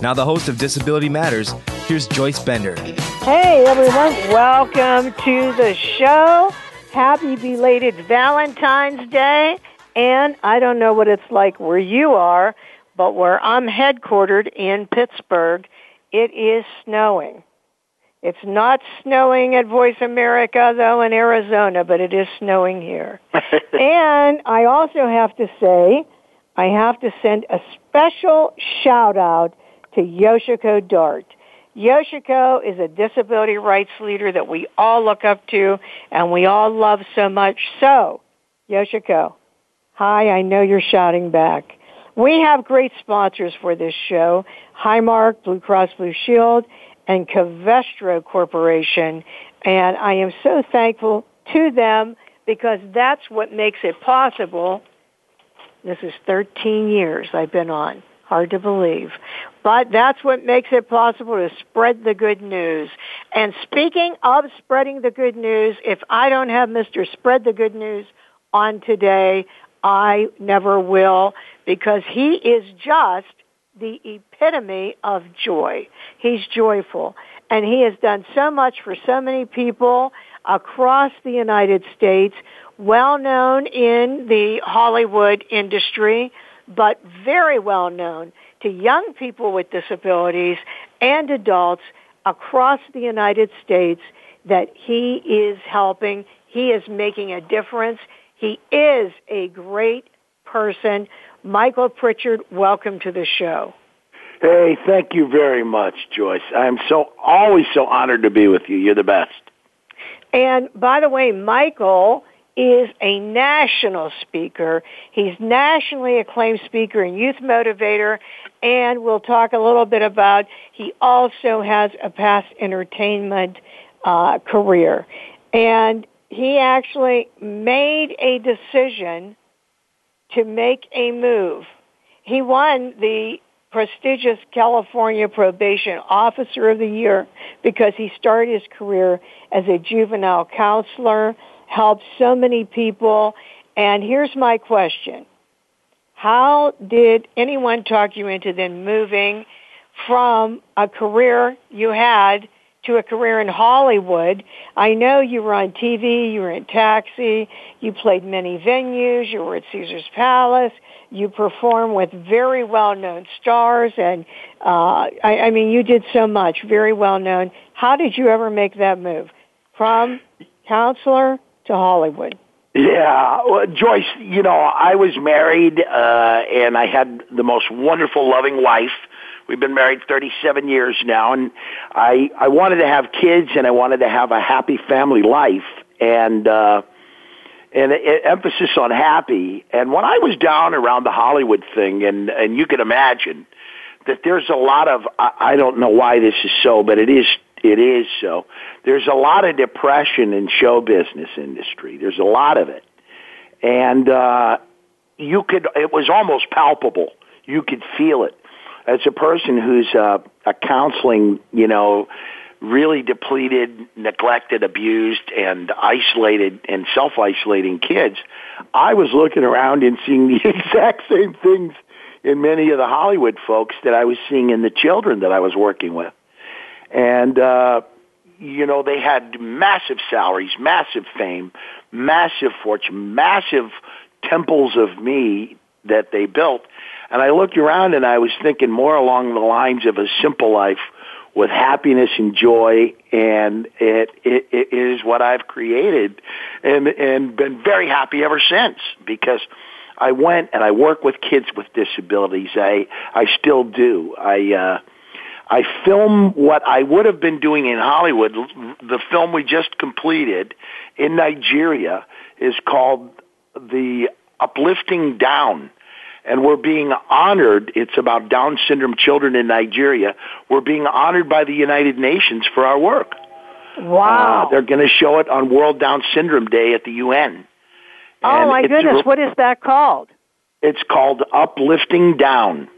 Now, the host of Disability Matters, here's Joyce Bender. Hey, everyone. Welcome to the show. Happy belated Valentine's Day. And I don't know what it's like where you are, but where I'm headquartered in Pittsburgh, it is snowing. It's not snowing at Voice America, though, in Arizona, but it is snowing here. and I also have to say, I have to send a special shout out to Yoshiko Dart. Yoshiko is a disability rights leader that we all look up to and we all love so much. So, Yoshiko, hi, I know you're shouting back. We have great sponsors for this show. Highmark, Blue Cross Blue Shield, and Covestro Corporation. And I am so thankful to them because that's what makes it possible. This is 13 years I've been on. Hard to believe. But that's what makes it possible to spread the good news. And speaking of spreading the good news, if I don't have Mr. Spread the Good News on today, I never will because he is just the epitome of joy. He's joyful. And he has done so much for so many people across the United States, well known in the Hollywood industry, but very well known to young people with disabilities and adults across the United States that he is helping. He is making a difference. He is a great person Michael Pritchard, welcome to the show. Hey, thank you very much, Joyce. I'm so always so honored to be with you. You're the best. And by the way, Michael is a national speaker. He's nationally acclaimed speaker and youth motivator, and we'll talk a little bit about he also has a past entertainment uh, career. And he actually made a decision to make a move. He won the prestigious California Probation Officer of the Year because he started his career as a juvenile counselor, helped so many people. And here's my question. How did anyone talk you into then moving from a career you had to a career in Hollywood. I know you were on TV, you were in Taxi, you played many venues, you were at Caesar's Palace, you performed with very well-known stars, and uh, I, I mean, you did so much, very well-known. How did you ever make that move from counselor to Hollywood? Yeah, well, Joyce, you know, I was married, uh, and I had the most wonderful, loving wife We've been married 37 years now, and I I wanted to have kids, and I wanted to have a happy family life, and uh, and it, emphasis on happy. And when I was down around the Hollywood thing, and and you can imagine that there's a lot of I, I don't know why this is so, but it is it is so. There's a lot of depression in show business industry. There's a lot of it, and uh, you could. It was almost palpable. You could feel it as a person who's uh, a counseling, you know, really depleted, neglected, abused, and isolated and self-isolating kids, I was looking around and seeing the exact same things in many of the Hollywood folks that I was seeing in the children that I was working with. And, uh, you know, they had massive salaries, massive fame, massive fortune, massive temples of me that they built and I looked around and I was thinking more along the lines of a simple life with happiness and joy and it, it, it is what I've created and, and been very happy ever since because I went and I work with kids with disabilities. I, I still do. I, uh, I film what I would have been doing in Hollywood. The film we just completed in Nigeria is called The Uplifting Down. And we're being honored. It's about Down syndrome children in Nigeria. We're being honored by the United Nations for our work. Wow. Uh, they're going to show it on World Down Syndrome Day at the UN. Oh And my goodness, a- what is that called? It's called Uplifting Down.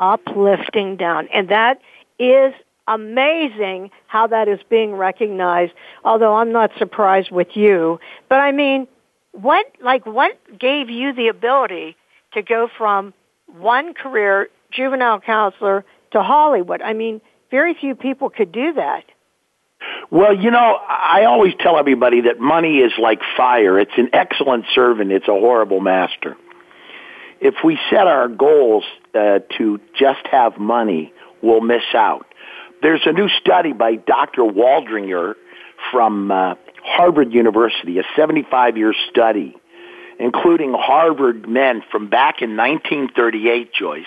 Uplifting down. And that is amazing how that is being recognized, although I'm not surprised with you. But I mean, what, like, what gave you the ability to go from one career, juvenile counselor, to Hollywood? I mean, very few people could do that. Well, you know, I always tell everybody that money is like fire. It's an excellent servant. It's a horrible master. If we set our goals uh, to just have money, we'll miss out. There's a new study by Dr. Waldinger from uh, Harvard University, a 75-year study, including Harvard men from back in 1938, Joyce,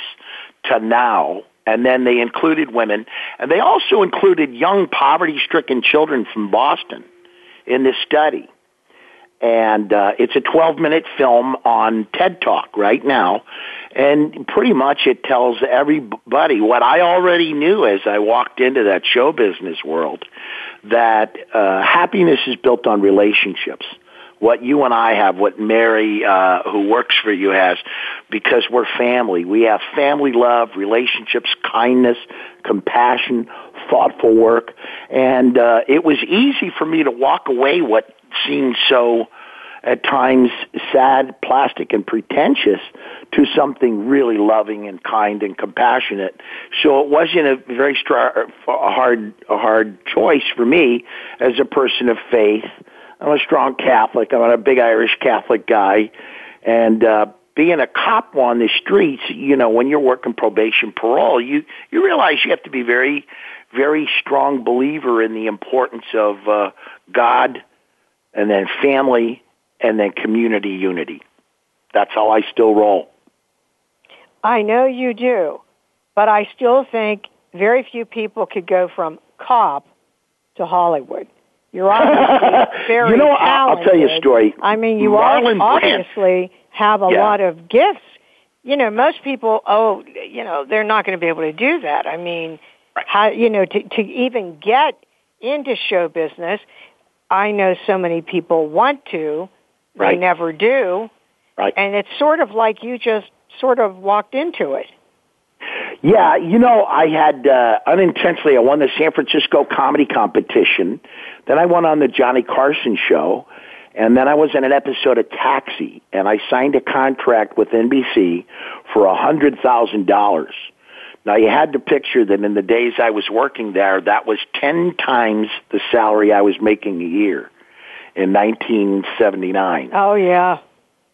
to now, and then they included women, and they also included young poverty-stricken children from Boston in this study. And uh, it's a 12-minute film on TED Talk right now, and pretty much it tells everybody what I already knew as I walked into that show business world, that uh, happiness is built on relationships. What you and I have, what Mary, uh, who works for you, has, because we're family. We have family love, relationships, kindness, compassion, thoughtful work, and uh, it was easy for me to walk away what seemed so at times sad, plastic, and pretentious to something really loving and kind and compassionate. So it wasn't a very stra- a hard, a hard choice for me as a person of faith. I'm a strong Catholic. I'm a big Irish Catholic guy, and uh, being a cop on the streets, you know, when you're working probation parole, you you realize you have to be very, very strong believer in the importance of uh, God, and then family, and then community unity. That's how I still roll. I know you do, but I still think very few people could go from cop to Hollywood. You're obviously very You know, I'll- I'll tell you a story. I mean, you Marlon are obviously have a Yeah. lot of gifts. You know, most people, oh, you know, they're not going to be able to do that. I mean, Right. how you know to to even get into show business, I know so many people want to, they never do, Right. and it's sort of like you just sort of walked into it. Yeah, you know, I had uh, unintentionally I won the San Francisco comedy competition. Then I went on the Johnny Carson show, and then I was in an episode of Taxi, and I signed a contract with NBC for a hundred thousand dollars. Now you had to picture that in the days I was working there, that was ten times the salary I was making a year in 1979 Oh yeah.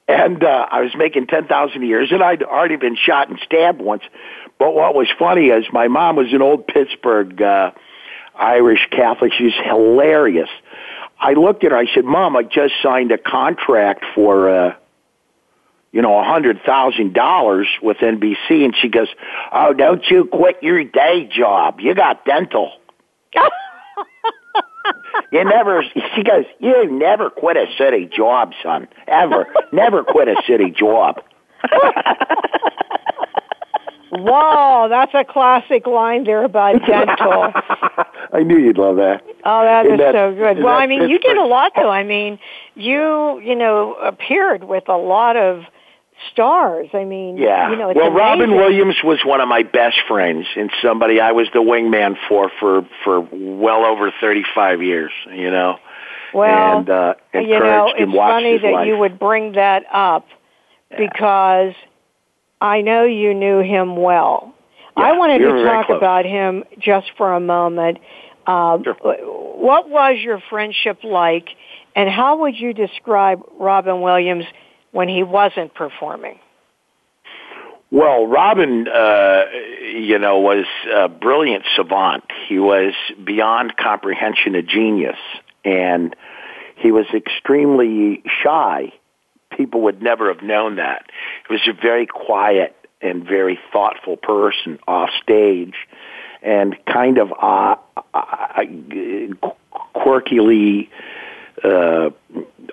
and uh, I was making ten thousand a year, and I'd already been shot and stabbed once. But what was funny is my mom was an old Pittsburgh uh, Irish Catholic. She's hilarious. I looked at her. I said, "Mom, I just signed a contract for." Uh, you know, a hundred thousand dollars with NBC, and she goes, "Oh, don't you quit your day job? You got dental." You never, she goes, you never quit a city job, son. Ever. never quit a city job. Whoa, that's a classic line there about dental. I knew you'd love that. Oh, that is that- so good. Well, I mean, you did a lot though. I mean, you, you know, appeared with a lot of stars. I mean, Yeah. you know, it's well, Robin. Williams was one of my best friends and somebody I was the wingman for for for well over 35 years, you know. Well, and uh you know, it's funny that life. you would bring that up because I know you knew him well. I wanted we to talk about him just for a moment. Um, Sure. What was your friendship like, and how would you describe Robin Williams when he wasn't performing? Well, Robin, uh, you know, was a brilliant savant. He was beyond comprehension a genius, and he was extremely shy. People would never have known that. He was a very quiet and very thoughtful person off stage. and kind of uh, uh, quirkily uh,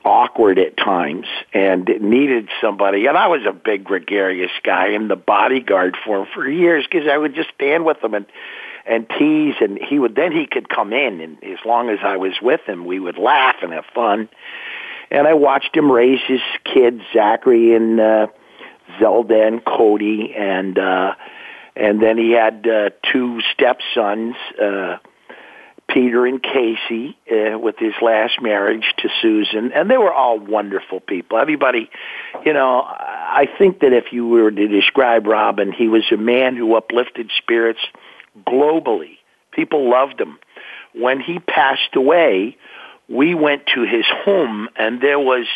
awkward at times and needed somebody. And I was a big gregarious guy and the bodyguard for him for years because I would just stand with him and and tease and he would then he could come in and as long as I was with him we would laugh and have fun. And I watched him raise his kids, Zachary and uh Zelda and Cody and uh and then he had uh two stepsons uh Peter and Casey uh, with his last marriage to Susan, and they were all wonderful people. Everybody, you know, I think that if you were to describe Robin, he was a man who uplifted spirits globally. People loved him. When he passed away, we went to his home, and there was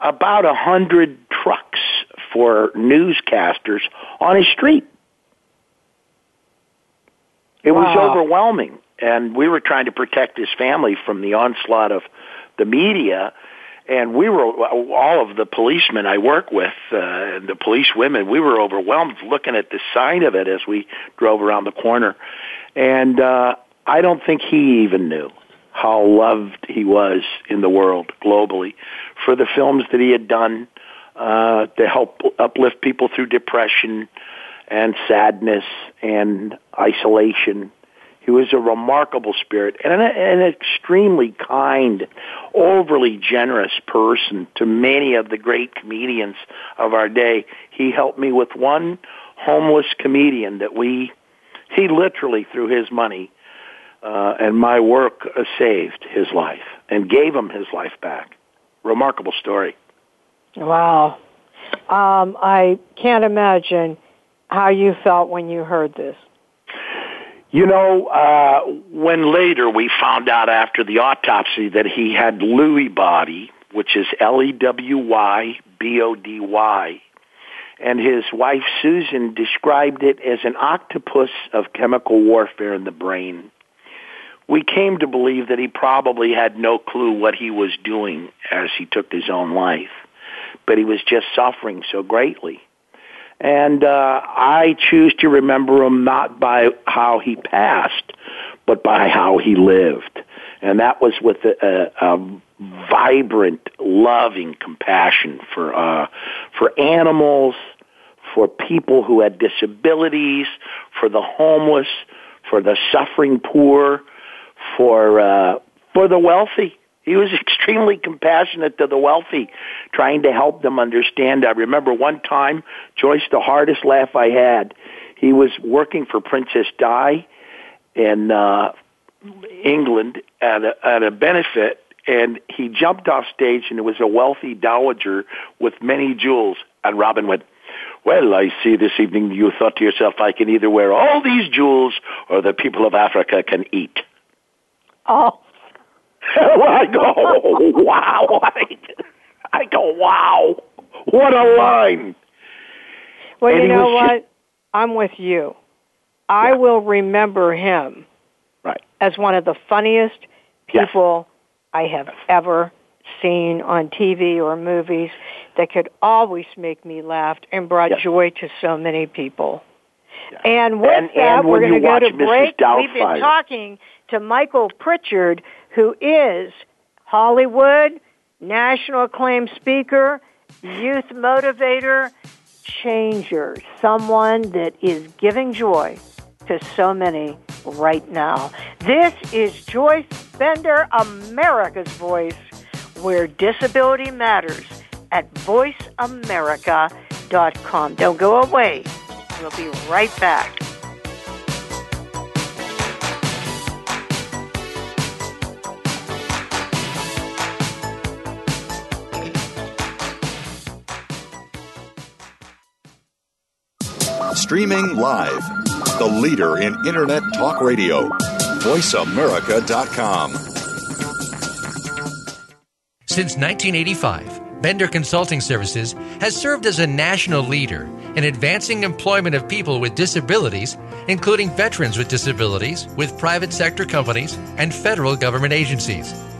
about a hundred trucks for newscasters on his street. It wow. was overwhelming and we were trying to protect his family from the onslaught of the media and we were all of the policemen I work with, uh, and the police women. We were overwhelmed looking at the sign of it as we drove around the corner, and uh, I don't think he even knew how loved he was in the world globally for the films that he had done uh, to help uplift people through depression and sadness and isolation he was a remarkable spirit and an, extremely kind, overly generous person to many of the great comedians of our day. He helped me with one homeless comedian that we, he literally threw his money uh, and my work uh, saved his life and gave him his life back. Remarkable story. Wow. Um, I can't imagine how you felt when you heard this. You know, uh, when later we found out after the autopsy that he had Lewy body, which is L-E-W-Y-B-O-D-Y, and his wife Susan described it as an octopus of chemical warfare in the brain. We came to believe that he probably had no clue what he was doing as he took his own life, but he was just suffering so greatly. And uh, I choose to remember him not by how he passed, but by how he lived. And that was with a, a, a vibrant, loving compassion for uh, for animals, for people who had disabilities, for the homeless, for the suffering poor, for uh, for the wealthy. He was extremely compassionate to the wealthy, trying to help them understand. I remember one time, Joyce, the hardest laugh I had, he was working for Princess Di in uh, England at a, at a benefit, and he jumped off stage, and it was a wealthy dowager with many jewels. And Robin went, well, I see this evening you thought to yourself, I can either wear all these jewels or the people of Africa can eat. Oh. I go, wow. I go, wow. What a line. Well, and you know what? I'm with you. I yeah. will remember him right. as one of the funniest people yes. I have ever seen on TV or movies that could always make me laugh and brought yes. joy to so many people. And with and, that, and we're going to go to break. We've been talking to Michael Pritchard, who is Hollywood, national acclaimed speaker, youth motivator, changer, someone that is giving joy to so many right now. This is Joyce Bender, America's Voice, where disability matters at voiceamerica.com. Don't go away. We'll be right back. Streaming live. The leader in Internet talk radio. VoiceAmerica.com. Since 1985, Bender Consulting Services has served as a national leader in advancing employment of people with disabilities, including veterans with disabilities, with private sector companies and federal government agencies.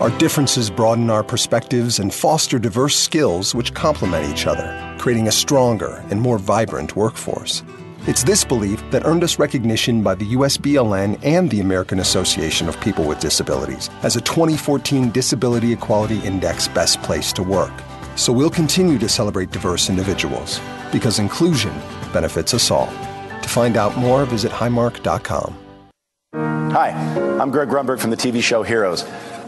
Our differences broaden our perspectives and foster diverse skills which complement each other, creating a stronger and more vibrant workforce. It's this belief that earned us recognition by the USBLN and the American Association of People with Disabilities as a 2014 Disability Equality Index Best Place to Work. So we'll continue to celebrate diverse individuals because inclusion benefits us all. To find out more, visit highmark.com. Hi, I'm Greg Grunberg from the TV show Heroes.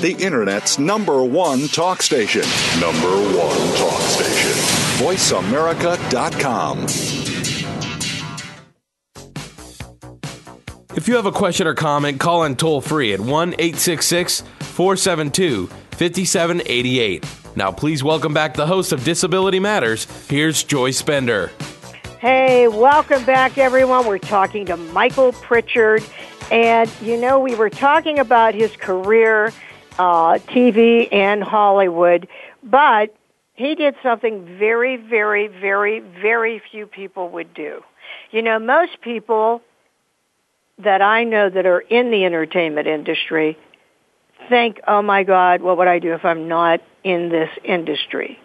the Internet's number one talk station. Number one talk station. VoiceAmerica.com. If you have a question or comment, call in toll free at 1 866 472 5788. Now, please welcome back the host of Disability Matters. Here's Joyce Bender. Hey, welcome back, everyone. We're talking to Michael Pritchard. And, you know, we were talking about his career uh, TV and Hollywood, but he did something very, very, very, very few people would do. You know, most people that I know that are in the entertainment industry think, oh my God, what would I do if I'm not in this industry?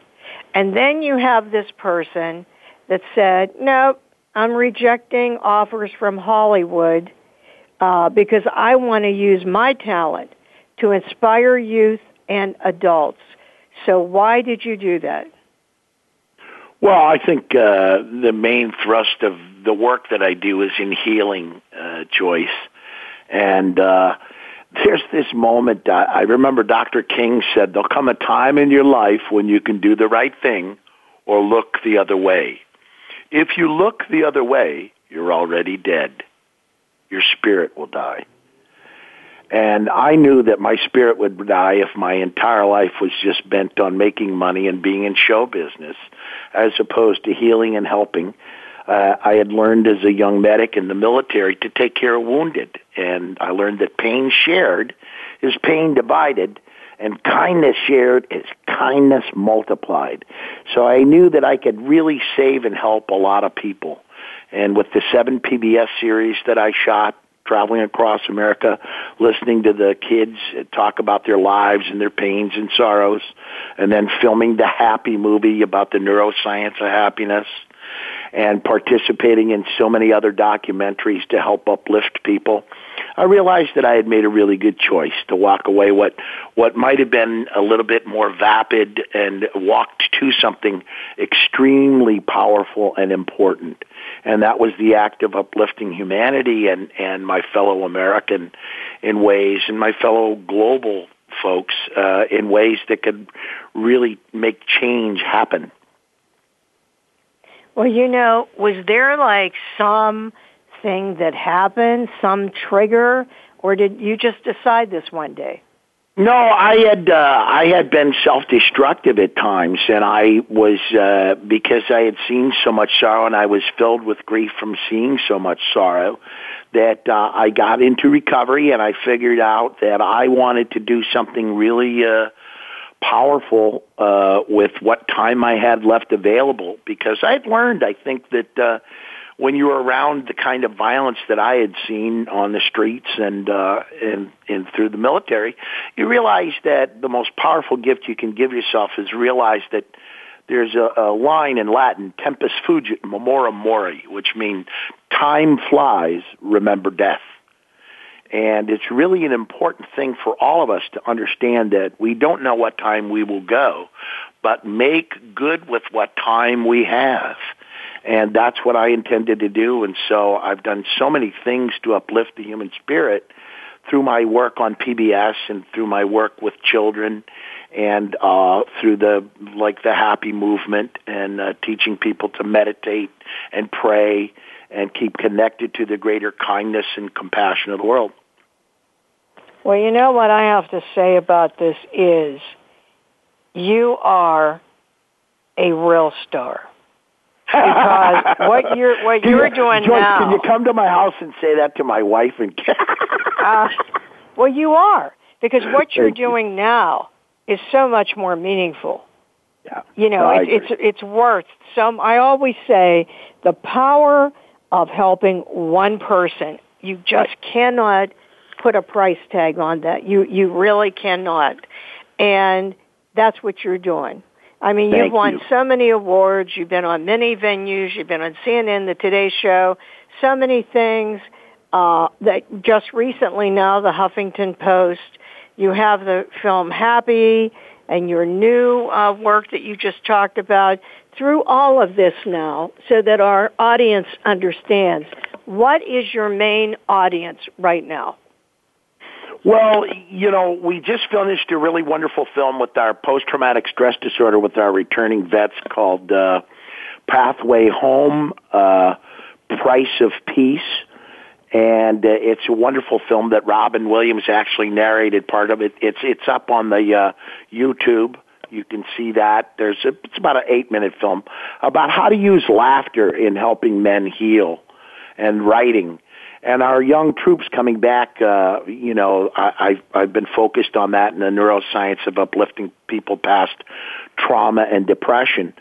And then you have this person that said, no, I'm rejecting offers from Hollywood uh, because I want to use my talent to inspire youth and adults. So why did you do that? Well, I think uh, the main thrust of the work that I do is in healing, uh, Joyce. And uh, there's this moment, uh, I remember Dr. King said, there'll come a time in your life when you can do the right thing or look the other way. If you look the other way, you're already dead. Your spirit will die. And I knew that my spirit would die if my entire life was just bent on making money and being in show business, as opposed to healing and helping. Uh, I had learned as a young medic in the military to take care of wounded, and I learned that pain shared is pain divided, and kindness shared is kindness multiplied. So I knew that I could really save and help a lot of people. And with the seven PBS series that I shot, traveling across America, listening to the kids talk about their lives and their pains and sorrows, and then filming the happy movie about the neuroscience of happiness, and participating in so many other documentaries to help uplift people. I realized that I had made a really good choice to walk away what what might have been a little bit more vapid and walked to something extremely powerful and important and that was the act of uplifting humanity and and my fellow American in ways, and my fellow global folks uh, in ways that could really make change happen. Well, you know, was there like some thing that happened, some trigger, or did you just decide this one day? No, I had uh, I had been self-destructive at times, and I was uh, because I had seen so much sorrow, and I was filled with grief from seeing so much sorrow. That uh, I got into recovery, and I figured out that I wanted to do something really uh, powerful uh, with what time I had left available. Because I'd learned, I think that. Uh, when you were around the kind of violence that I had seen on the streets and uh, and and through the military, you realize that the most powerful gift you can give yourself is realize that there's a, a line in Latin, tempus fugit, memora mori, which means time flies, remember death. And it's really an important thing for all of us to understand that we don't know what time we will go, but make good with what time we have. And that's what I intended to do. And so I've done so many things to uplift the human spirit through my work on PBS and through my work with children and uh, through the like the happy movement and uh, teaching people to meditate and pray and keep connected to the greater kindness and compassion of the world. Well, you know what I have to say about this is you are a real star. Because what you're what you're doing Joyce, now. Can you come to my house and say that to my wife and uh, well, you are because what you're doing now is so much more meaningful. Yeah. You know, No, it's it's it's worth some. I always say the power of helping one person. You just cannot put a price tag on that. You you really cannot, and that's what you're doing. I mean, Thank you've won you. so many awards. You've been on many venues. You've been on CNN, the Today Show, so many things. Uh, that just recently now, the Huffington Post. You have the film Happy and your new uh, work that you just talked about. Through all of this now, so that our audience understands, what is your main audience right now? Well, you know, we just finished a really wonderful film with our post-traumatic stress disorder with our returning vets called uh, Pathway Home, uh, Price of Peace. And uh, it's a wonderful film that Robin Williams actually narrated part of it. It's it's up on the uh, YouTube. You can see that. There's a, it's about an eight minute film about how to use laughter in helping men heal and writing and our young troops coming back, uh, you know, I, I've, I've been focused on that in the neuroscience of uplifting people past trauma and depression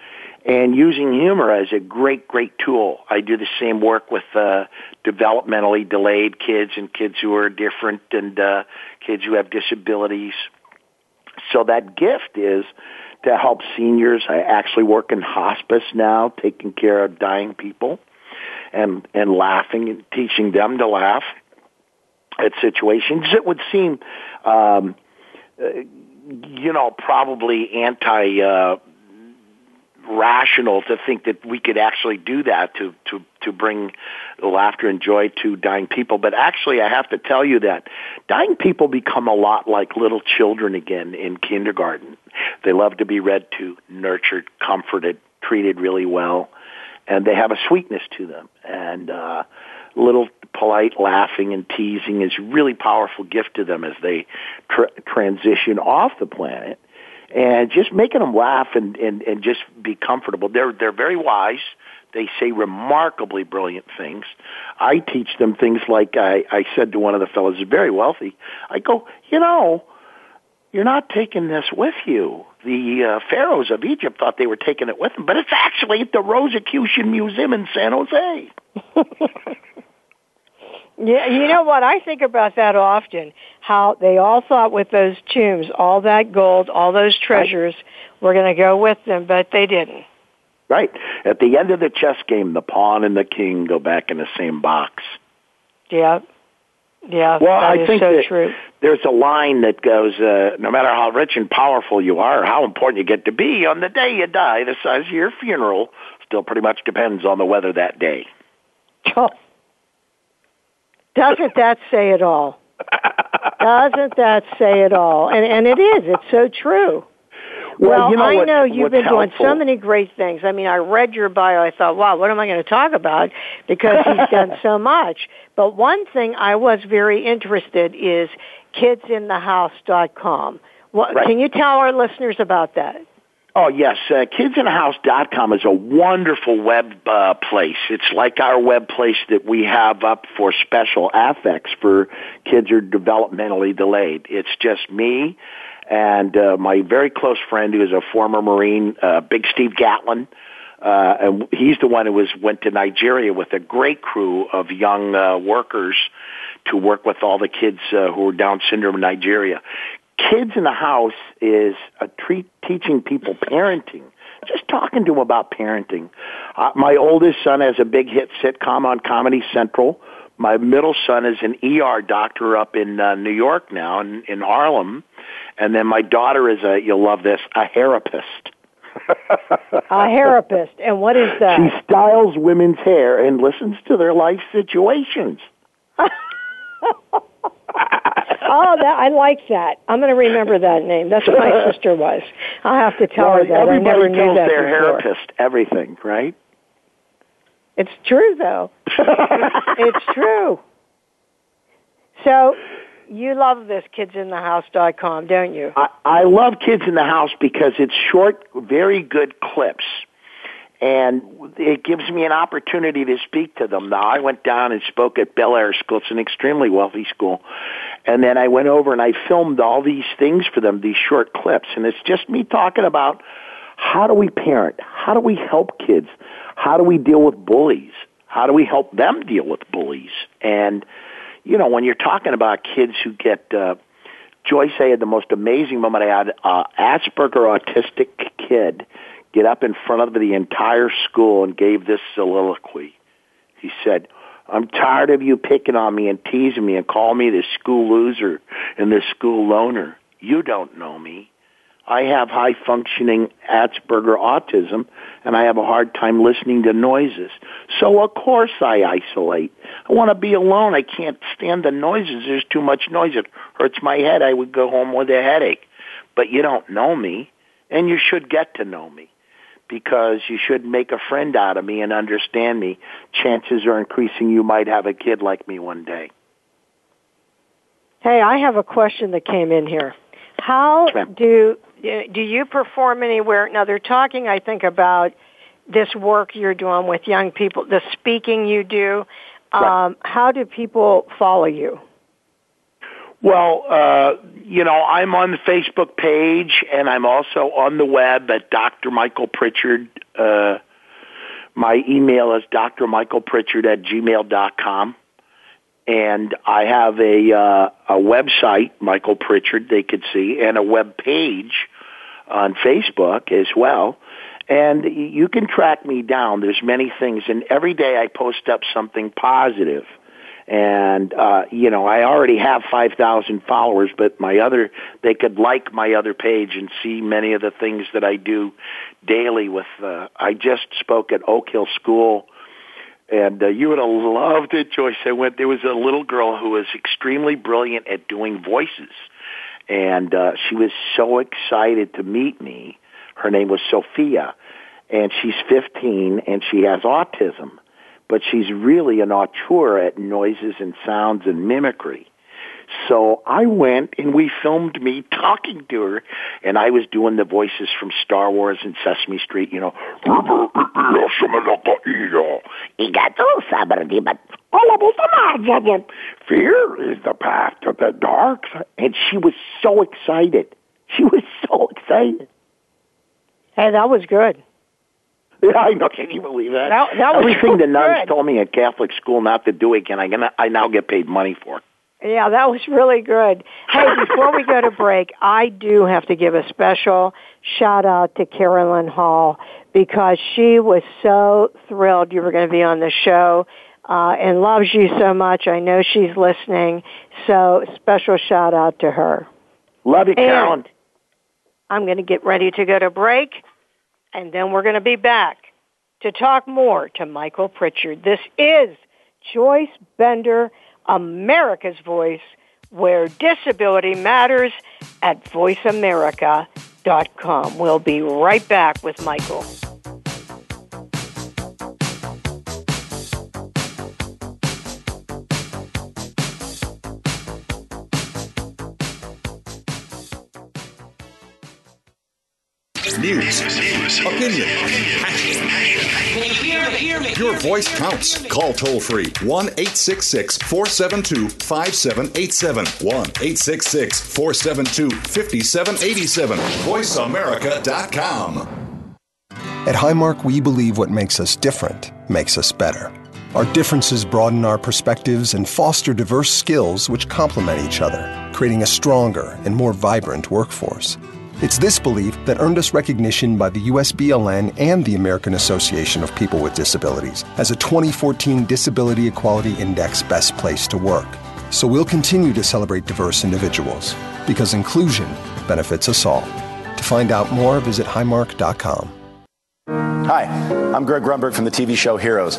and using humor as a great, great tool. I do the same work with uh, developmentally delayed kids and kids who are different and uh, kids who have disabilities. So that gift is to help seniors. I actually work in hospice now, taking care of dying people and and laughing and teaching them to laugh at situations that would seem um uh, you know probably anti uh rational to think that we could actually do that to to to bring laughter and joy to dying people. But actually I have to tell you that dying people become a lot like little children again in kindergarten. They love to be read to nurtured comforted treated really well and they have a sweetness to them and uh little polite laughing and teasing is a really powerful gift to them as they tr- transition off the planet and just making them laugh and, and, and just be comfortable. They're, they're very wise. They say remarkably brilliant things. I teach them things like I, I said to one of the fellows, who's very wealthy. I go, you know, you're not taking this with you. The uh, pharaohs of Egypt thought they were taking it with them, but it's actually at the Rosicrucian Museum in San Jose. Yeah, you know what? I think about that often. How they all thought with those tombs, all that gold, all those treasures were going to go with them, but they didn't. Right. At the end of the chess game, the pawn and the king go back in the same box. Yeah. Yeah, Well, I think so that true. there's a line that goes, uh, no matter how rich and powerful you are, or how important you get to be, on the day you die, the size of your funeral still pretty much depends on the weather that day. Oh. Doesn't that say it all? Doesn't that say it all? And and it is. It's so true. Well, you know I what- know you've been doing so many great things. I mean, I read your bio. I thought, wow, what am I going to talk about? Because he's done so much. But one thing I was very interested is kidsinthehouse.com. What, Right. Can you tell our listeners about that? Oh yes, uh, kidsinthehouse.com is a wonderful web uh, place. It's like our web place that we have up for special affects for kids who are developmentally delayed. It's just me and uh, my very close friend who is a former Marine, uh, Big Steve Gatlin. Uh, and he's the one who was went to Nigeria with a great crew of young uh, workers to work with all the kids uh, who are Down syndrome in Nigeria. Kids in the House is a treat, teaching people parenting. Just talking to them about parenting. Uh, my oldest son has a big hit sitcom on Comedy Central, my middle son is an ER doctor up in uh, New York now, in, in Harlem, and then my daughter is a you'll love this a therapist. a therapist, and what is that? She styles women's hair and listens to their life situations. oh, that I like that. I'm going to remember that name. That's what my sister was. I'll have to tell well, her that. I never knew that their before. therapist everything, right? It's true, though. it's true. So, you love this kidsinthehouse.com, don't you? I, I love Kids in the House because it's short, very good clips. And it gives me an opportunity to speak to them. Now, I went down and spoke at Bel Air School. It's an extremely wealthy school. And then I went over and I filmed all these things for them, these short clips. And it's just me talking about how do we parent? How do we help kids? How do we deal with bullies? How do we help them deal with bullies? And, you know, when you're talking about kids who get, uh, Joyce had the most amazing moment. I had uh, Asperger autistic kid get up in front of the entire school and gave this soliloquy. He said, I'm tired of you picking on me and teasing me and calling me the school loser and the school loner. You don't know me. I have high functioning Asperger autism and I have a hard time listening to noises. So of course I isolate. I want to be alone. I can't stand the noises. There's too much noise. It hurts my head. I would go home with a headache. But you don't know me and you should get to know me because you should make a friend out of me and understand me. Chances are increasing you might have a kid like me one day. Hey, I have a question that came in here. How do do you perform anywhere? Now they're talking, I think, about this work you're doing with young people, the speaking you do. Um, how do people follow you? Well, uh, you know, I'm on the Facebook page and I'm also on the web at Dr. Michael Pritchard. Uh, my email is drmichaelpritchard at gmail.com. And I have a, uh, a website, Michael Pritchard, they could see, and a web page on Facebook as well. And you can track me down. There's many things, and every day I post up something positive. And uh, you know, I already have five thousand followers, but my other they could like my other page and see many of the things that I do daily. With uh, I just spoke at Oak Hill School and uh, you would have loved it, Joyce. I went. There was a little girl who was extremely brilliant at doing voices, and uh, she was so excited to meet me. Her name was Sophia, and she's 15, and she has autism, but she's really an auteur at noises and sounds and mimicry. So I went and we filmed me talking to her, and I was doing the voices from Star Wars and Sesame Street, you know. Fear is the path to the dark. And she was so excited. She was so excited. Hey, that was good. Yeah, I know. Can you believe that? That, that Everything was the nuns good. told me at Catholic school not to do again, I, gonna, I now get paid money for. Yeah, that was really good. Hey, before we go to break, I do have to give a special shout out to Carolyn Hall because she was so thrilled you were going to be on the show uh, and loves you so much. I know she's listening, so special shout out to her. Love you, Carolyn. And I'm going to get ready to go to break, and then we're going to be back to talk more to Michael Pritchard. This is Joyce Bender. America's Voice, where disability matters at voiceamerica.com. We'll be right back with Michael. News, opinion, your voice counts. Call toll free 1 866 472 5787. 1 866 472 5787. VoiceAmerica.com. At Highmark, we believe what makes us different makes us better. Our differences broaden our perspectives and foster diverse skills which complement each other, creating a stronger and more vibrant workforce. It's this belief that earned us recognition by the USBLN and the American Association of People with Disabilities as a 2014 Disability Equality Index Best Place to Work. So we'll continue to celebrate diverse individuals because inclusion benefits us all. To find out more, visit highmark.com. Hi, I'm Greg Grunberg from the TV show Heroes.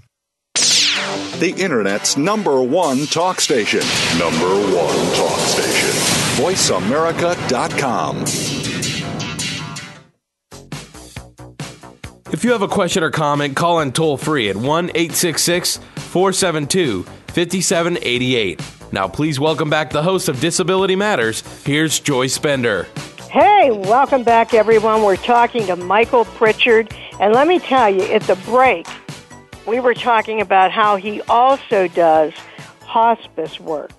The Internet's number one talk station. Number one talk station. VoiceAmerica.com. If you have a question or comment, call in toll free at 1 866 472 5788. Now, please welcome back the host of Disability Matters. Here's Joyce Bender. Hey, welcome back, everyone. We're talking to Michael Pritchard. And let me tell you, at the break, we were talking about how he also does hospice work.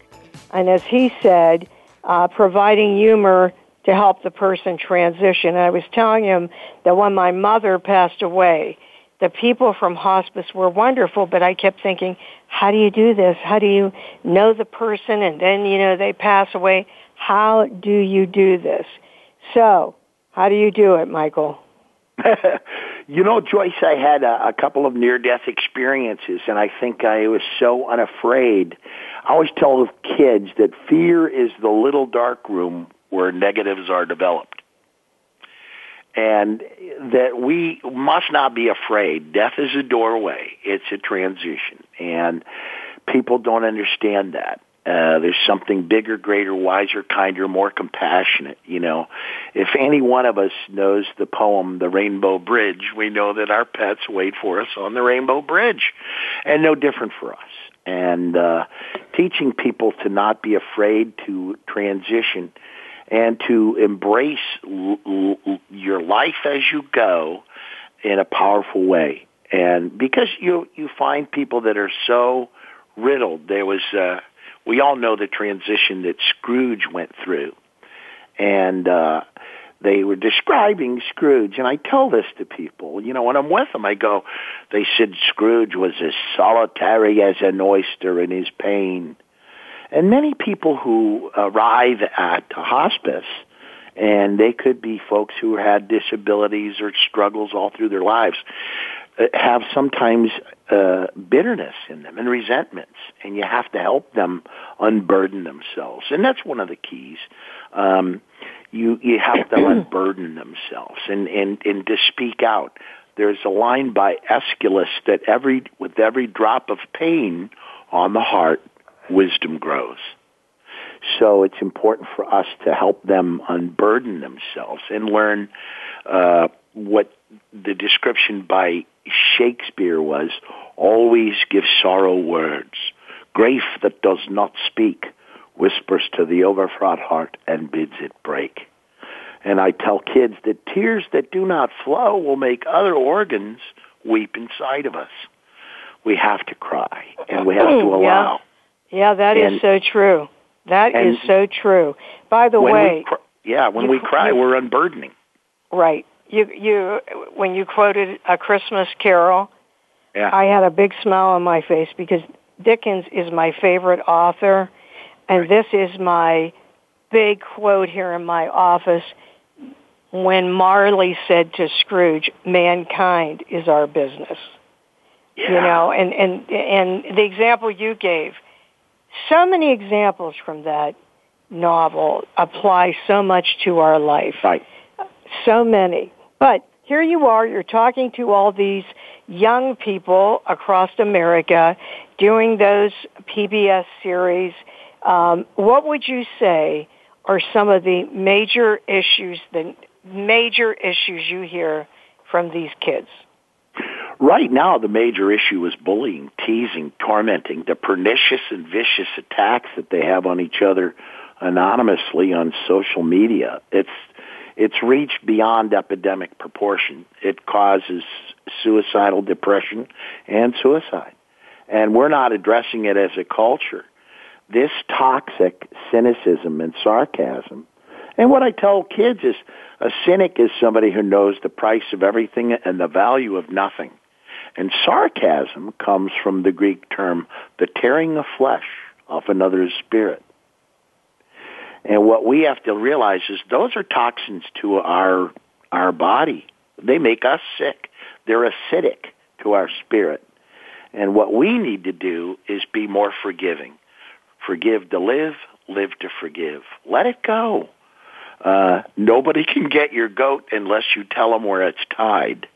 And as he said, uh, providing humor to help the person transition. And I was telling him that when my mother passed away, the people from hospice were wonderful, but I kept thinking, how do you do this? How do you know the person and then, you know, they pass away? How do you do this? So, how do you do it, Michael? you know, Joyce, I had a, a couple of near-death experiences, and I think I was so unafraid. I always tell the kids that fear is the little dark room where negatives are developed. And that we must not be afraid. Death is a doorway. It's a transition. And people don't understand that. Uh, there's something bigger, greater, wiser, kinder, more compassionate. You know, if any one of us knows the poem "The Rainbow Bridge," we know that our pets wait for us on the Rainbow Bridge, and no different for us. And uh, teaching people to not be afraid to transition and to embrace l- l- your life as you go in a powerful way. And because you you find people that are so riddled, there was. Uh, we all know the transition that Scrooge went through. And uh, they were describing Scrooge, and I tell this to people. You know, when I'm with them, I go, they said Scrooge was as solitary as an oyster in his pain. And many people who arrive at hospice, and they could be folks who had disabilities or struggles all through their lives, have sometimes uh, bitterness in them and resentments, and you have to help them unburden themselves. And that's one of the keys. Um, you you have to unburden themselves and, and and to speak out. There's a line by Aeschylus that every with every drop of pain on the heart, wisdom grows. So it's important for us to help them unburden themselves and learn uh, what the description by Shakespeare was, always give sorrow words. Grief that does not speak whispers to the overfraught heart and bids it break. And I tell kids that tears that do not flow will make other organs weep inside of us. We have to cry and we have to allow. Yeah, yeah that and, is so true. That is so true. By the way, cr- yeah, when we cry, we're unburdening. Right you you when you quoted a Christmas Carol, yeah. I had a big smile on my face because Dickens is my favorite author, and right. this is my big quote here in my office when Marley said to Scrooge, "Mankind is our business." Yeah. You know, and and and the example you gave, so many examples from that novel apply so much to our life. Right. So many. But here you are, you're talking to all these young people across America doing those PBS series. Um, what would you say are some of the major issues, the major issues you hear from these kids? Right now, the major issue is bullying, teasing, tormenting, the pernicious and vicious attacks that they have on each other anonymously on social media. It's it's reached beyond epidemic proportion. It causes suicidal depression and suicide. And we're not addressing it as a culture. This toxic cynicism and sarcasm. And what I tell kids is a cynic is somebody who knows the price of everything and the value of nothing. And sarcasm comes from the Greek term, the tearing of flesh off another's spirit. And what we have to realize is those are toxins to our our body. They make us sick. They're acidic to our spirit. And what we need to do is be more forgiving. Forgive to live, live to forgive. Let it go. Uh, nobody can get your goat unless you tell them where it's tied.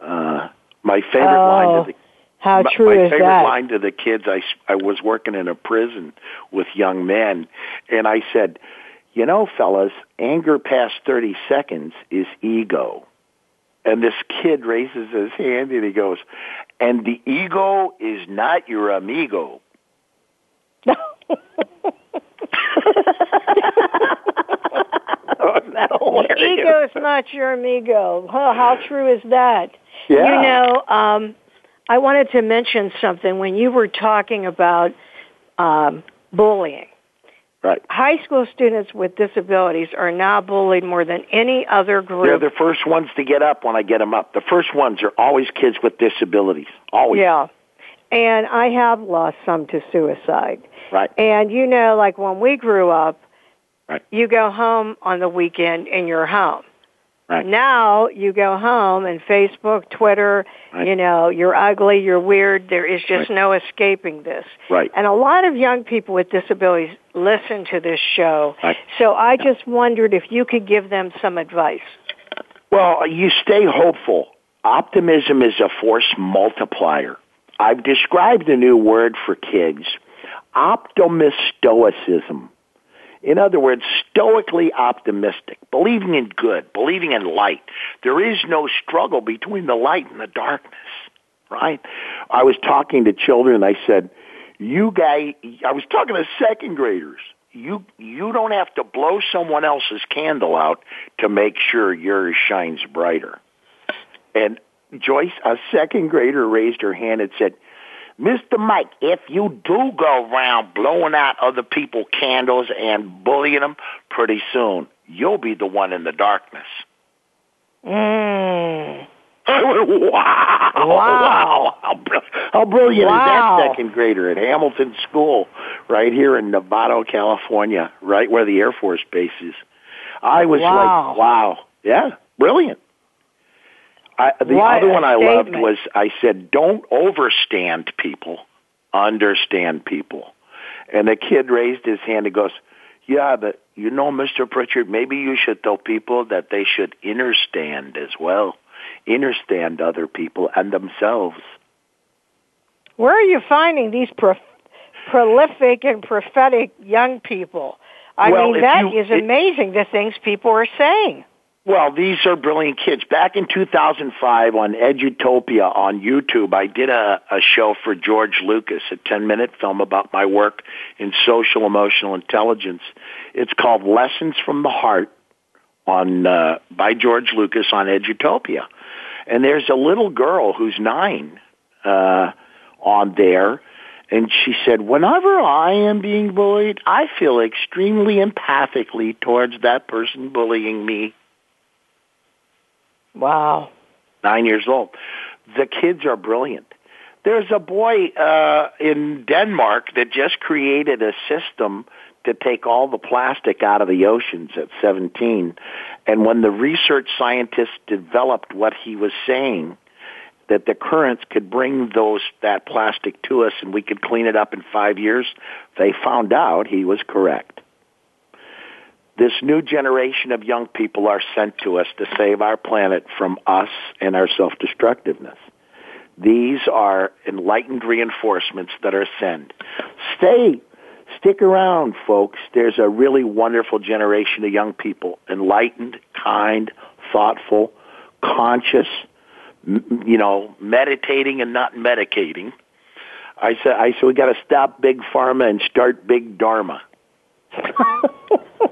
Uh, my favorite oh, line to the how my, true my is favorite line to the kids. I I was working in a prison with young men, and I said, "You know, fellas, anger past thirty seconds is ego." And this kid raises his hand and he goes, "And the ego is not your amigo." Wasn't that? Ego is not your amigo. Huh, how true is that? Yeah. You know, um, I wanted to mention something when you were talking about um, bullying. Right. High school students with disabilities are now bullied more than any other group. They're the first ones to get up when I get them up. The first ones are always kids with disabilities. Always. Yeah. And I have lost some to suicide. Right. And you know, like when we grew up, Right. you go home on the weekend and you're home. Right. Now you go home and Facebook, Twitter, Right. you know, you're ugly, you're weird, there is just Right. no escaping this. Right. And a lot of young people with disabilities listen to this show. Right. So I just wondered if you could give them some advice. Well, you stay hopeful. Optimism is a force multiplier. I've described a new word for kids, optimistoicism. In other words, stoically optimistic, believing in good, believing in light. There is no struggle between the light and the darkness, right? I was talking to children and I said, you guys, I was talking to second graders. You, you don't have to blow someone else's candle out to make sure yours shines brighter. And Joyce, a second grader raised her hand and said, Mr. Mike, if you do go around blowing out other people's candles and bullying them, pretty soon you'll be the one in the darkness. Mm. Wow, Wow. wow, how, br- how brilliant Wow. is that second grader at Hamilton School, right here in Novato, California, right where the Air Force base is. I was Wow. like, wow, yeah, brilliant. I, the What other one I loved was I said, don't overstand people, understand people. And the kid raised his hand and goes, yeah, but you know, Mr. Pritchard, maybe you should tell people that they should understand as well. Understand other people and themselves. Where are you finding these pro- prolific and prophetic young people? I Well, mean, that you- is it- amazing, the things people are saying. Well, these are brilliant kids. Back in 2005 on Edutopia on YouTube, I did a, a show for George Lucas, a 10 minute film about my work in social emotional intelligence. It's called Lessons from the Heart on, uh, by George Lucas on Edutopia. And there's a little girl who's nine, uh, on there. And she said, whenever I am being bullied, I feel extremely empathically towards that person bullying me Wow. nine years old. The kids are brilliant. There's a boy uh, in Denmark that just created a system to take all the plastic out of the oceans at 17. And when the research scientists developed what he was saying, that the currents could bring those that plastic to us and we could clean it up in five years. They found out he was correct. This new generation of young people are sent to us to save our planet from us and our self-destructiveness. These are enlightened reinforcements that are sent. Stay, stick around, folks. There's a really wonderful generation of young people, enlightened, kind, thoughtful, conscious, you know, meditating and not medicating. I said, I said we got to stop big pharma and start big dharma.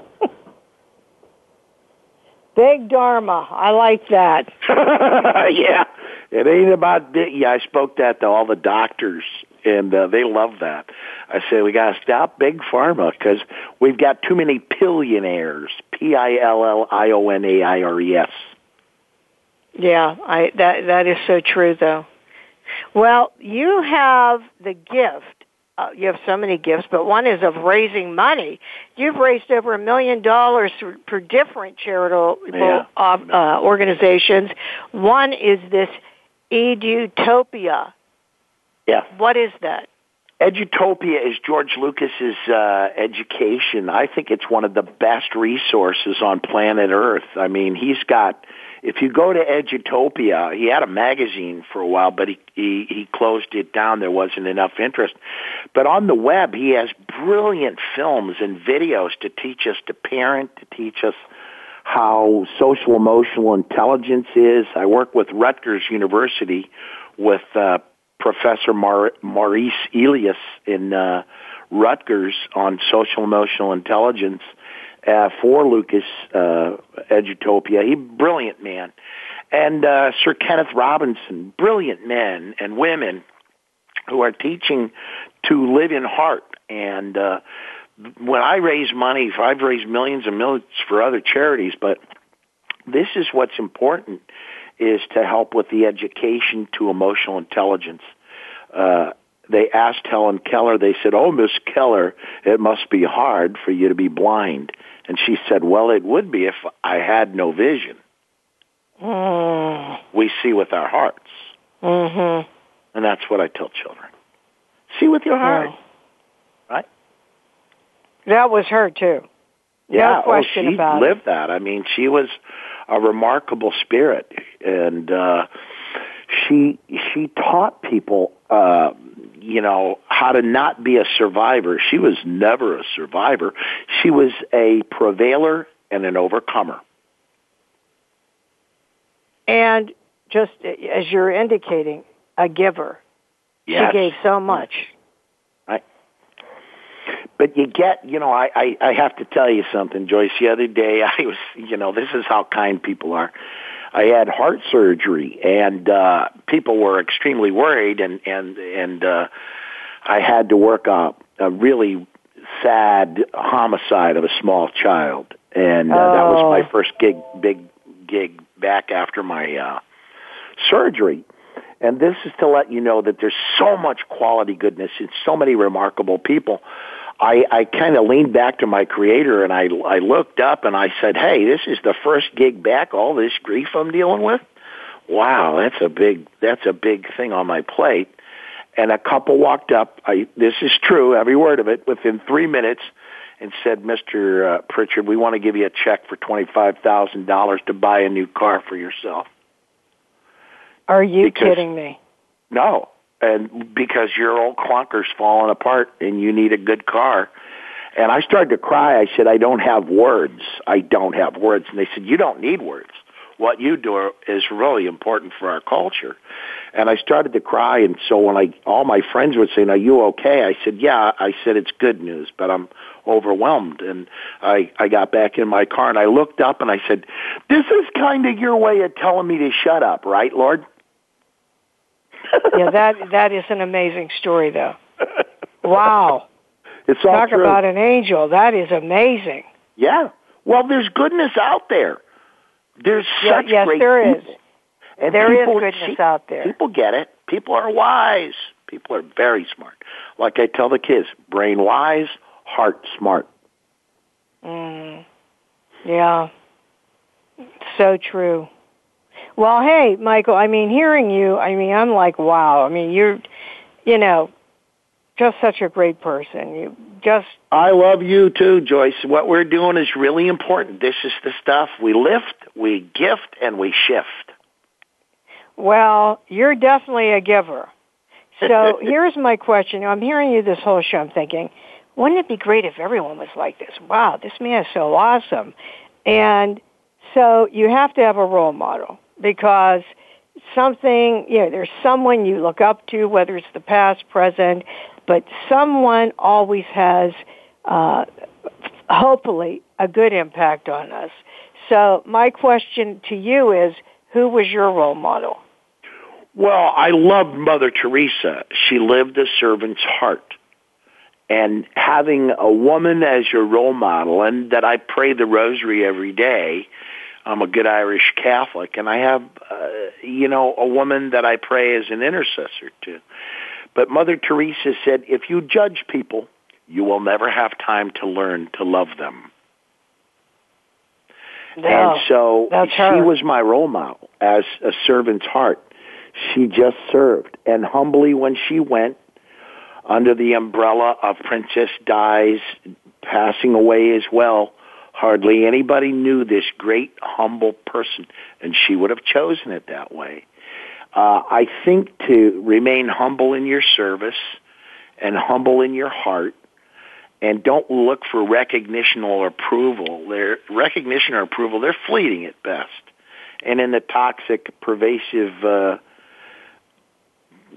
big dharma. I like that. yeah, it ain't about. Yeah, I spoke that to all the doctors, and uh, they love that. I said we got to stop big pharma because we've got too many billionaires. P i l l i o n a i r e s. Yeah, I that that is so true though. Well, you have the gift. Uh, you have so many gifts, but one is of raising money. You've raised over a million dollars for, different charitable Yeah. uh, organizations. One is this Edutopia. Yeah. What is that? Edutopia is George Lucas's uh, education. I think it's one of the best resources on planet Earth. I mean, he's got. If you go to Edutopia, he had a magazine for a while, but he, he he closed it down. There wasn't enough interest. But on the web, he has brilliant films and videos to teach us to parent, to teach us how social emotional intelligence is. I work with Rutgers University with uh, Professor Mar- Maurice Elias in uh, Rutgers on social emotional intelligence uh, for Lucas uh, Edutopia. He brilliant man, and uh, Sir Kenneth Robinson, brilliant men and women who are teaching to live in heart. And uh, when I raise money, I've raised millions and millions for other charities, but this is what's important is to help with the education to emotional intelligence. Uh, they asked Helen Keller, they said, Oh, Miss Keller, it must be hard for you to be blind. And she said, Well, it would be if I had no vision. Mm. We see with our hearts. Mhm. And that's what I tell children. See with your heart. Right? That was her too. Yeah, no question oh, she about lived that. I mean, she was a remarkable spirit, and uh, she she taught people, uh, you know, how to not be a survivor. She was never a survivor. She was a prevailer and an overcomer. And just as you're indicating, a giver. Yes. She gave so much. But you get, you know, I, I, I have to tell you something, Joyce. The other day, I was, you know, this is how kind people are. I had heart surgery, and uh, people were extremely worried, and and and uh, I had to work a, a really sad homicide of a small child, and uh, that was Oh. my first gig, big gig back after my uh, surgery. And this is to let you know that there's so much quality goodness in so many remarkable people. I, I kind of leaned back to my creator and I, I looked up and I said, hey, this is the first gig back, all this grief I'm dealing with. Wow, that's a big, that's a big thing on my plate. And a couple walked up. I, this is true, every word of it, within three minutes and said, Mr. Uh, Pritchard, we want to give you a check for $25,000 to buy a new car for yourself. Are you Because- kidding me? No, and because your old clunker's falling apart and you need a good car. And I started to cry. I said, I don't have words. I don't have words. And they said, you don't need words. What you do is really important for our culture. And I started to cry. And so when I, all my friends would say, are you okay? I said, yeah. I said, it's good news, but I'm overwhelmed. And I, I got back in my car and I looked up and I said, this is kind of your way of telling me to shut up, right, Lord? Yeah, that that is an amazing story, though. Wow, It's all talk true. about an angel. That is amazing. Yeah. Well, there's goodness out there. There's Yeah, such yes, great there is. people. And There is people, goodness see- out there. People get it. People are wise. People are very smart. Like I tell the kids, brain wise, heart smart. Mm. Yeah, so true. Well, hey, Michael, I mean, hearing you, I mean, I'm like, wow. I mean, you're, you know, just such a great person. You just. I love you too, Joyce. What we're doing is really important. This is the stuff we lift, we gift, and we shift. Well, you're definitely a giver. So here's my question. I'm hearing you this whole show. I'm thinking, wouldn't it be great if everyone was like this? Wow, this man is so awesome. And so you have to have a role model because something, you know, there's someone you look up to, whether it's the past, present, but someone always has, uh, hopefully, a good impact on us. So my question to you is, who was your role model? Well, I loved Mother Teresa. She lived a servant's heart. And having a woman as your role model, and that I pray the rosary every day, I'm a good Irish Catholic, and I have, uh, you know, a woman that I pray as an intercessor to. But Mother Teresa said, if you judge people, you will never have time to learn to love them. No, and so that's she her. was my role model as a servant's heart. She just served. And humbly, when she went under the umbrella of Princess Di's passing away as well, hardly anybody knew this great, humble person, and she would have chosen it that way. Uh, I think to remain humble in your service and humble in your heart and don't look for recognition or approval. Their recognition or approval, they're fleeting at best. And in the toxic, pervasive uh,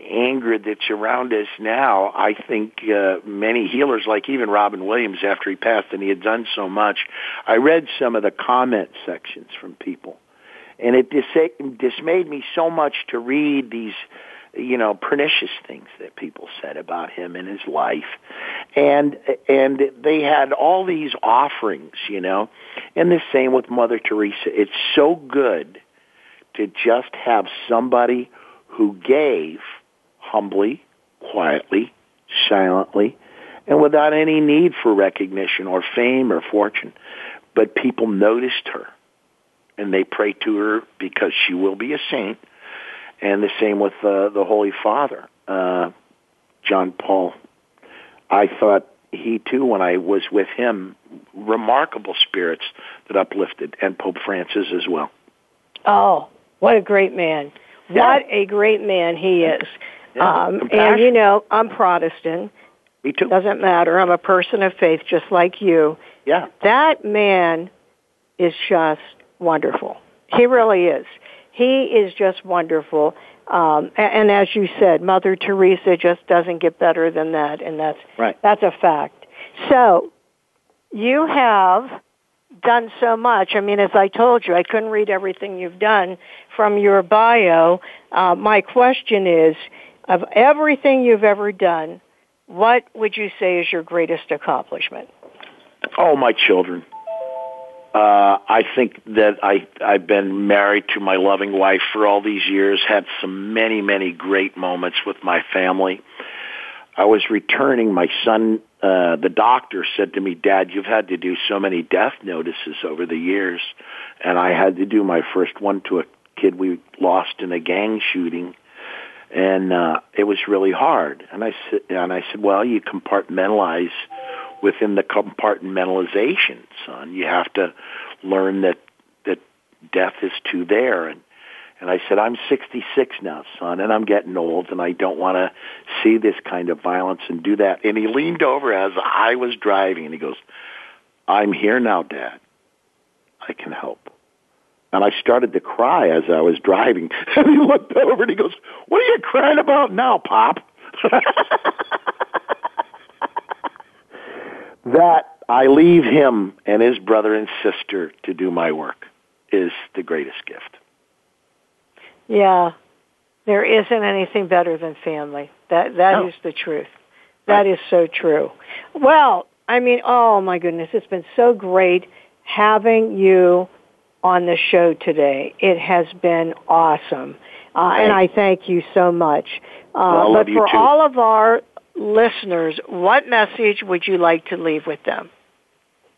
anger that's around us now, I think uh, many healers, like even Robin Williams, after he passed and he had done so much, I read some of the comment sections from people, and it dis- dismayed me so much to read these you know pernicious things that people said about him and his life. And and they had all these offerings you know. And the same with mother teresa. It's so good to just have somebody who gave humbly quietly silently and without any need for recognition or fame or fortune but people noticed her and they pray to her because she will be a saint and the same with uh, the Holy Father, uh, John Paul. I thought he too, when I was with him, remarkable spirits that uplifted, and Pope Francis as well. Oh, what a great man! What a great man he is. Yeah, um, and you know, I'm Protestant. Me too. Doesn't matter. I'm a person of faith, just like you. Yeah. That man is just wonderful. He really is. He is just wonderful. Um, a- and as you said, Mother Teresa just doesn't get better than that, and that's Right. that's a fact. So you have done so much. I mean, as I told you, I couldn't read everything you've done from your bio. Uh, my question is, of everything you've ever done, what would you say is your greatest accomplishment? Oh, my children. Uh, I think that I I've been married to my loving wife for all these years. Had some many many great moments with my family. I was returning. My son, uh, the doctor, said to me, "Dad, you've had to do so many death notices over the years," and I had to do my first one to a kid we lost in a gang shooting, and uh, it was really hard. And I said, and I said, "Well, you compartmentalize." within the compartmentalization, son. You have to learn that that death is too there. And and I said, I'm 66 now, son, and I'm getting old, and I don't want to see this kind of violence and do that. And he leaned over as I was driving, and he goes, I'm here now, Dad. I can help. And I started to cry as I was driving. And he looked over and he goes, What are you crying about now, Pop? that I leave him and his brother and sister to do my work is the greatest gift. Yeah, there isn't anything better than family. That that is No. the truth. That is so true. Well, I mean, oh my goodness, it's been so great having you on the show today. It has been awesome, uh, and I thank you so much. Uh, Well, but for all of our listeners, what message would you like to leave with them?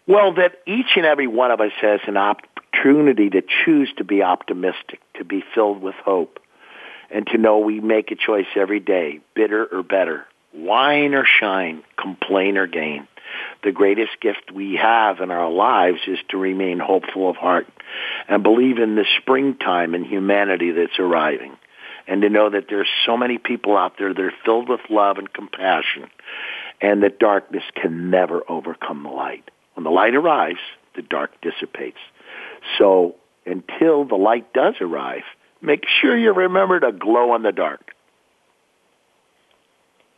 Well, that each and every one of us has an opportunity opportunity to choose to be optimistic, to be filled with hope, and to know we make a choice every day, bitter or better, whine or shine, complain or gain. The greatest gift we have in our lives is to remain hopeful of heart and believe in the springtime and humanity that's arriving. And to know that there's so many people out there that are filled with love and compassion and that darkness can never overcome the light. When the light arrives, the dark dissipates. So until the light does arrive, make sure you remember to glow in the dark.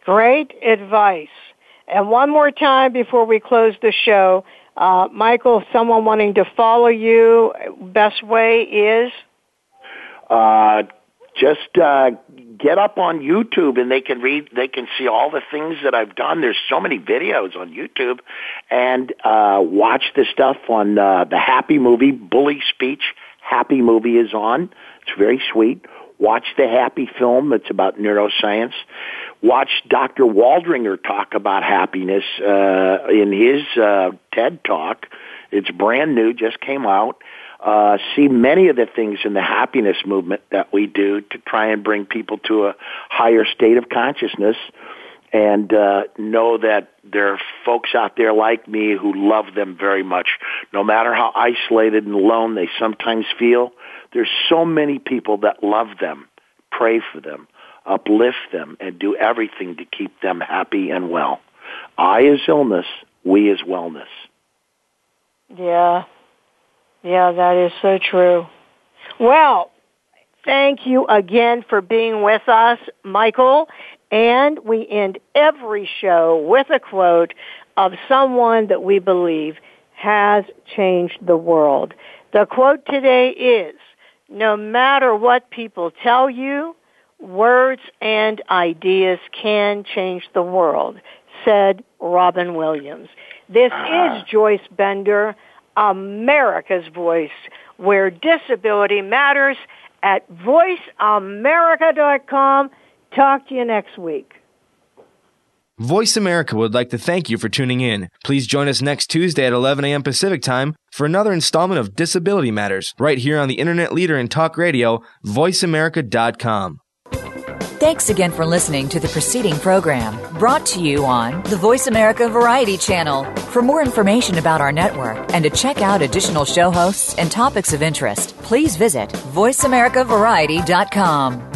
Great advice. And one more time before we close the show, uh, Michael, someone wanting to follow you, best way is? Uh, just uh, get up on YouTube and they can read, they can see all the things that I've done. There's so many videos on YouTube, and uh, watch the stuff on uh, the Happy Movie Bully Speech. Happy Movie is on. It's very sweet. Watch the Happy film. It's about neuroscience. Watch Dr. Waldinger talk about happiness uh, in his uh, TED Talk. It's brand new, just came out uh, see many of the things in the happiness movement that we do to try and bring people to a higher state of consciousness and uh, know that there are folks out there like me who love them very much. No matter how isolated and alone they sometimes feel, there's so many people that love them, pray for them, uplift them, and do everything to keep them happy and well. I is illness, we is wellness. Yeah, yeah, that is so true. Well, thank you again for being with us, Michael. And we end every show with a quote of someone that we believe has changed the world. The quote today is, no matter what people tell you, words and ideas can change the world, said Robin Williams. This ah. is Joyce Bender. America's Voice, where disability matters at voiceamerica.com. Talk to you next week. Voice America would like to thank you for tuning in. Please join us next Tuesday at 11 a.m. Pacific Time for another installment of Disability Matters, right here on the internet leader in talk radio, voiceamerica.com. Thanks again for listening to the preceding program brought to you on the Voice America Variety Channel. For more information about our network and to check out additional show hosts and topics of interest, please visit VoiceAmericaVariety.com.